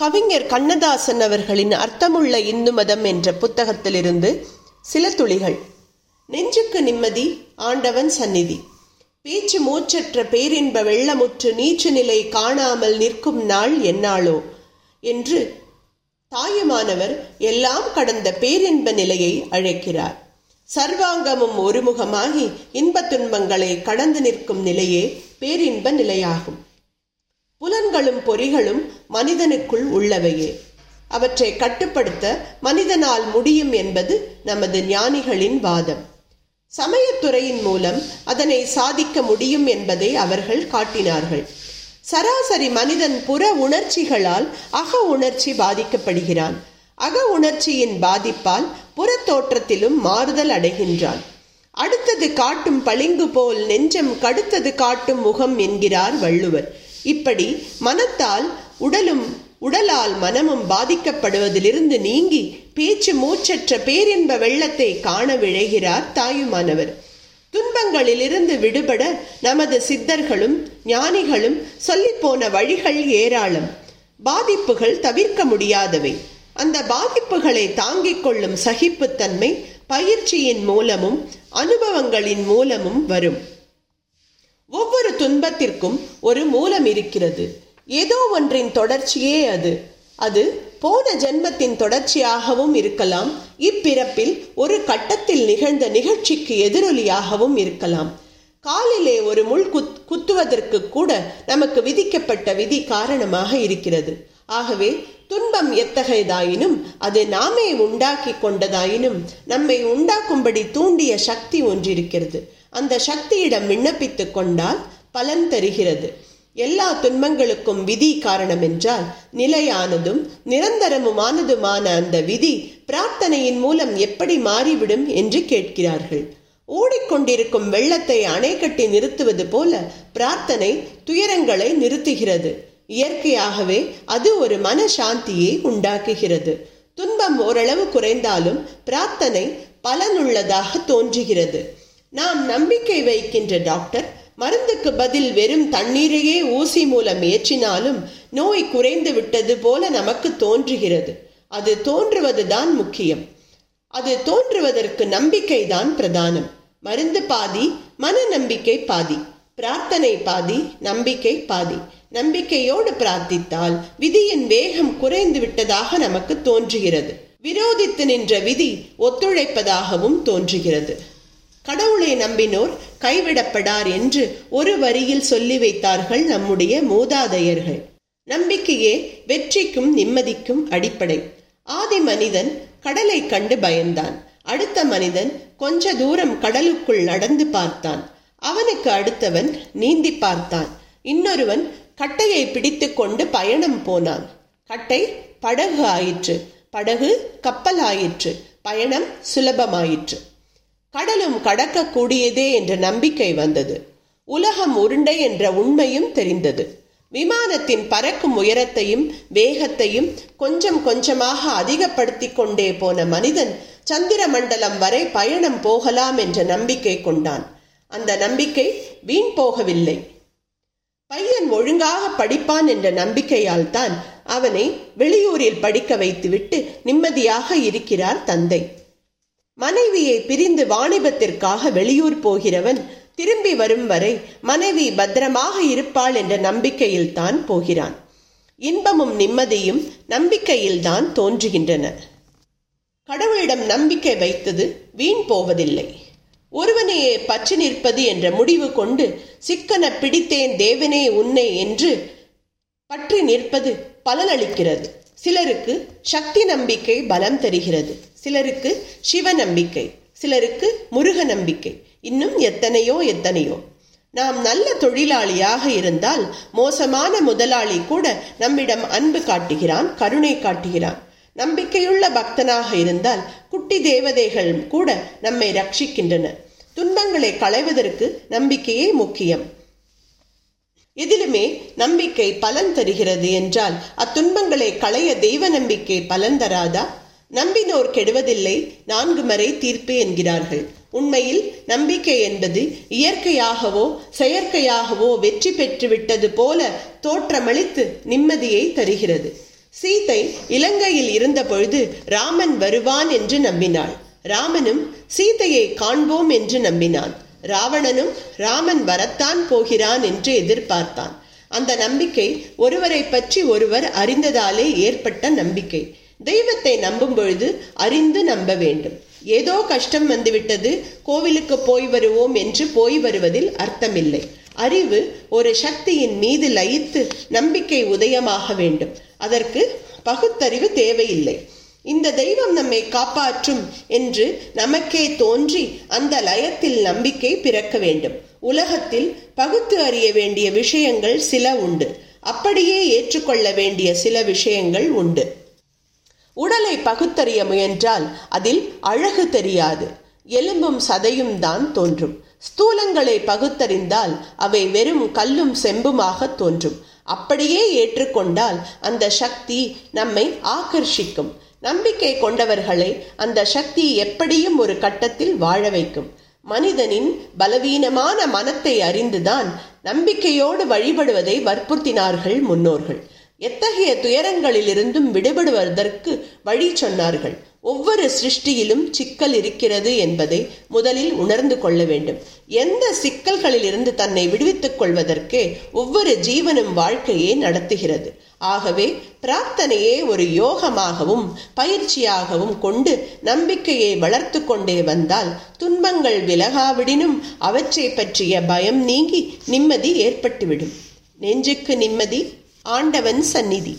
கவிஞர் கண்ணதாசன் அவர்களின் அர்த்தமுள்ள இந்து மதம் என்ற புத்தகத்திலிருந்து சில துளிகள். நெஞ்சுக்கு நிம்மதி ஆண்டவன் சந்நிதி. பேச்சு மூச்சற்ற பேரின்ப வெள்ளமுற்று நீச்சு நிலை காணாமல் நிற்கும் நாள் என்னாளோ என்று தாயுமானவர் எல்லாம் கடந்த பேரின்ப நிலையை அழைக்கிறார். சர்வாங்கமும் ஒருமுகமாகி இன்ப துன்பங்களை கடந்து நிற்கும் நிலையே பேரின்ப நிலையாகும். புலன்களும் பொறிகளும் மனிதனுக்குள் உள்ளவையே. அவற்றை கட்டுப்படுத்த மனிதனால் முடியும் என்பது நமது ஞானிகளின் வாதம். சமயத்துறையின் மூலம் அதனை சாதிக்க முடியும் என்பதை அவர்கள் காட்டினார்கள். சராசரி மனிதன் புற உணர்ச்சிகளால் அக உணர்ச்சி பாதிக்கப்படுகிறான். அக உணர்ச்சியின் பாதிப்பால் புற தோற்றத்திலும் மாறுதல் அடைகின்றான். அடுத்தது காட்டும் பளிங்கு போல் நெஞ்சம் கடுத்தது காட்டும் முகம் என்கிறார் வள்ளுவர். இப்படி மனத்தால் உடலும் உடலால் மனமும் பாதிக்கப்படுவதிலிருந்து நீங்கி பேச்சு மூச்சற்ற பேரின்ப வெள்ளத்தை காண விழைகிறார் தாயுமானவர். துன்பங்களிலிருந்து விடுபட நமது சித்தர்களும் ஞானிகளும் சொல்லிப்போன வழிகள் ஏராளம். பாதிப்புகள் தவிர்க்க முடியாதவை. அந்த பாதிப்புகளை தாங்கிக் கொள்ளும் சகிப்புத்தன்மை பயிற்சியின் மூலமும் அனுபவங்களின் மூலமும் வரும். ஒவ்வொரு துன்பத்திற்கும் ஒரு மூலம் இருக்கிறது. ஏதோ ஒன்றின் தொடர்ச்சியே அது. அது போன ஜென்மத்தின் தொடர்ச்சியாகவும் இருக்கலாம். இப்பிறப்பில் ஒரு கட்டத்தில் நிகழ்ந்த நிகழ்ச்சிக்கு எதிரொலியாகவும் இருக்கலாம். காலிலே ஒரு முள் குத் குத்துவதற்கு கூட நமக்கு விதிக்கப்பட்ட விதி காரணமாக இருக்கிறது. ஆகவே துன்பம் எத்தகையதாயினும் அது நாமே உண்டாக்கி கொண்டதாயினும் நம்மை உண்டாக்கும்படி தூண்டிய சக்தி ஒன்றிருக்கிறது. அந்த சக்தியிடம் விண்ணப்பித்துக் கொண்டால் பலன் தருகிறது. எல்லா துன்பங்களுக்கும் விதி காரணம் என்றால் நிலையானதும் நிரந்தரமுமானதுமான அந்த விதி பிரார்த்தனையின் மூலம் எப்படி மாறிவிடும் என்று கேட்கிறார்கள். ஓடிக்கொண்டிருக்கும் வெள்ளத்தை அணை கட்டி நிறுத்துவது போல பிரார்த்தனை துயரங்களை நிறுத்துகிறது. இயற்கையாகவே அது ஒரு மன சாந்தியை உண்டாக்குகிறது. துன்பம் ஓரளவு குறைந்தாலும் பிரார்த்தனை பலனுள்ளதாக தோன்றுகிறது. நாம் நம்பிக்கை வைக்கின்ற டாக்டர் மருந்துக்கு பதில் வெறும் தண்ணீரையே ஊசி மூலம் ஏற்றினாலும் நோய் குறைந்து விட்டது போல நமக்கு தோன்றுகிறது. அது தோன்றுவதுதான் முக்கியம். அது தோன்றுவதற்கு நம்பிக்கை தான் பிரதானம். மருந்து பாதி மன நம்பிக்கை பாதி. பிரார்த்தனை பாதி நம்பிக்கை பாதி. நம்பிக்கையோடு பிரார்த்தித்தால் விதியின் வேகம் குறைந்து விட்டதாக நமக்கு தோன்றுகிறது. விரோதித்து நின்ற விதி ஒத்துழைப்பதாகவும் தோன்றுகிறது. கடவுளை நம்பினோர் கைவிடப்படார் என்று ஒரு வரியில் சொல்லி வைத்தார்கள் நம்முடைய மூதாதையர்கள். நம்பிக்கையே வெற்றிக்கும் நிம்மதிக்கும் அடிப்படை. ஆதி மனிதன் கடலை கண்டு பயந்தான். அடுத்த மனிதன் கொஞ்ச தூரம் கடலுக்குள் நடந்து பார்த்தான். அவனுக்கு அடுத்தவன் நீந்தி பார்த்தான். இன்னொருவன் கட்டையை பிடித்து கொண்டு பயணம் போனான். கட்டை படகு ஆயிற்று. படகு கப்பல் ஆயிற்று. பயணம் சுலபமாயிற்று. கடலும் கடக்கக்கூடியதே என்ற நம்பிக்கை வந்தது. உலகம் உருண்டை என்ற உண்மையும் தெரிந்தது. விமானத்தின் பறக்கும் உயரத்தையும் வேகத்தையும் கொஞ்சம் கொஞ்சமாக அதிகப்படுத்தி கொண்டே போன மனிதன் சந்திர மண்டலம் வரை பயணம் போகலாம் என்ற நம்பிக்கை கொண்டான். அந்த நம்பிக்கை வீண் போகவில்லை. பையன் ஒழுங்காக படிப்பான் என்ற நம்பிக்கையால் தான் அவனை வெளியூரில் படிக்க வைத்துவிட்டு நிம்மதியாக இருக்கிறார் தந்தை. மனைவியை பிரிந்து வாணிபத்திற்காக வெளியூர் போகிறவன் திரும்பி வரும் வரை மனைவி பத்திரமாக இருப்பாள் என்ற நம்பிக்கையில் தான் போகிறான். இன்பமும் நிம்மதியும் நம்பிக்கையில் தான் தோன்றுகின்றன. கடவுளிடம் நம்பிக்கை வைத்தது வீண் போவதில்லை. ஒருவனையே பற்றி நிற்பது என்ற முடிவு கொண்டு சிக்கன பிடித்தேன் தேவனே உன்னை என்று பற்றி நிற்பது பலனளிக்கிறது. சிலருக்கு சக்தி நம்பிக்கை பலம் தருகிறது. சிலருக்கு சிவ நம்பிக்கை சிலருக்கு முருக நம்பிக்கை. இன்னும் எத்தனையோ எத்தனையோ. நாம் நல்ல தொழிலாளியாக இருந்தால் மோசமான முதலாளி கூட நம்மிடம் அன்பு காட்டுகிறான் கருணை காட்டுகிறான். நம்பிக்கையுள்ள பக்தனாக இருந்தால் குட்டி தேவதைகள் கூட நம்மை ரட்சிக்கின்றன. துன்பங்களை களைவதற்கு நம்பிக்கையே முக்கியம். எதிலுமே நம்பிக்கை பலன் தருகிறது என்றால் அத்துன்பங்களை களைய தெய்வ நம்பிக்கை பலன் தராதா? நம்பினோர் கெடுவதில்லை நான்கு மறை தீர்ப்பு என்கிறார்கள். உண்மையில் நம்பிக்கை என்பது இயற்கையாகவோ செயற்கையாகவோ வெற்றி பெற்று விட்டது போல தோற்றமளித்து நிம்மதியை தருகிறது. சீதை இலங்கையில் இருந்த பொழுது ராமன் வருவான் என்று நம்பினாள். ராமனும் சீதையை காண்போம் என்று நம்பினான். ராவணனும் ராமன் வரத்தான் போகிறான் என்று எதிர்பார்த்தான். அந்த நம்பிக்கை ஒருவரை பற்றி ஒருவர் அறிந்ததாலே ஏற்பட்ட நம்பிக்கை. தெய்வத்தை நம்பும் பொழுது அறிந்து நம்ப வேண்டும். ஏதோ கஷ்டம் வந்துவிட்டது கோவிலுக்கு போய் வருவோம் என்று போய் வருவதில் அர்த்தமில்லை. அறிவு ஒரு சக்தியின் மீது லயித்து நம்பிக்கை உதயமாக வேண்டும். அதற்கு பகுத்தறிவு தேவையில்லை. இந்த தெய்வம் நம்மை காப்பாற்றும் என்று நமக்கே தோன்றி அந்த லயத்தில் நம்பிக்கை பிறக்க வேண்டும். உலகத்தில் பகுத்து அறிய வேண்டிய விஷயங்கள் சில உண்டு. அப்படியே ஏற்றுக்கொள்ள வேண்டிய சில விஷயங்கள் உண்டு. உடலை பகுத்தறிய முயன்றால் அதில் அழகு தெரியாது. எலும்பும் சதையும் தான் தோன்றும். ஸ்தூலங்களை பகுத்தறிந்தால் அவை வெறும் கல்லும் செம்புமாக தோன்றும். அப்படியே ஏற்றுக்கொண்டால் அந்த சக்தி நம்மை ஆகர்ஷிக்கும். நம்பிக்கை கொண்டவர்களை அந்த சக்தி எப்படியும் ஒரு கட்டத்தில் வாழ வைக்கும். மனிதனின் பலவீனமான மனத்தை அறிந்துதான் நம்பிக்கையோடு வழிபடுவதை வற்புறுத்தினார்கள் முன்னோர்கள். எத்தகைய துயரங்களிலிருந்தும் விடுபடுவதற்கு வழி சொன்னார்கள். ஒவ்வொரு சிருஷ்டியிலும் சிக்கல் இருக்கிறது என்பதை முதலில் உணர்ந்து கொள்ள வேண்டும். எந்த சிக்கல்களிலிருந்து தன்னை விடுவித்துக் கொள்வதற்கே ஒவ்வொரு ஜீவனும் வாழ்க்கையே நடத்துகிறது. ஆகவே பிரார்த்தனையே ஒரு யோகமாகவும் பயிற்சியாகவும் கொண்டு நம்பிக்கையை வளர்த்து கொண்டே வந்தால் துன்பங்கள் விலகாவிடினும் அவற்றை பற்றிய பயம் நீங்கி நிம்மதி ஏற்பட்டுவிடும். நெஞ்சுக்கு நிம்மதி ஆண்டவன் சந்நிதி.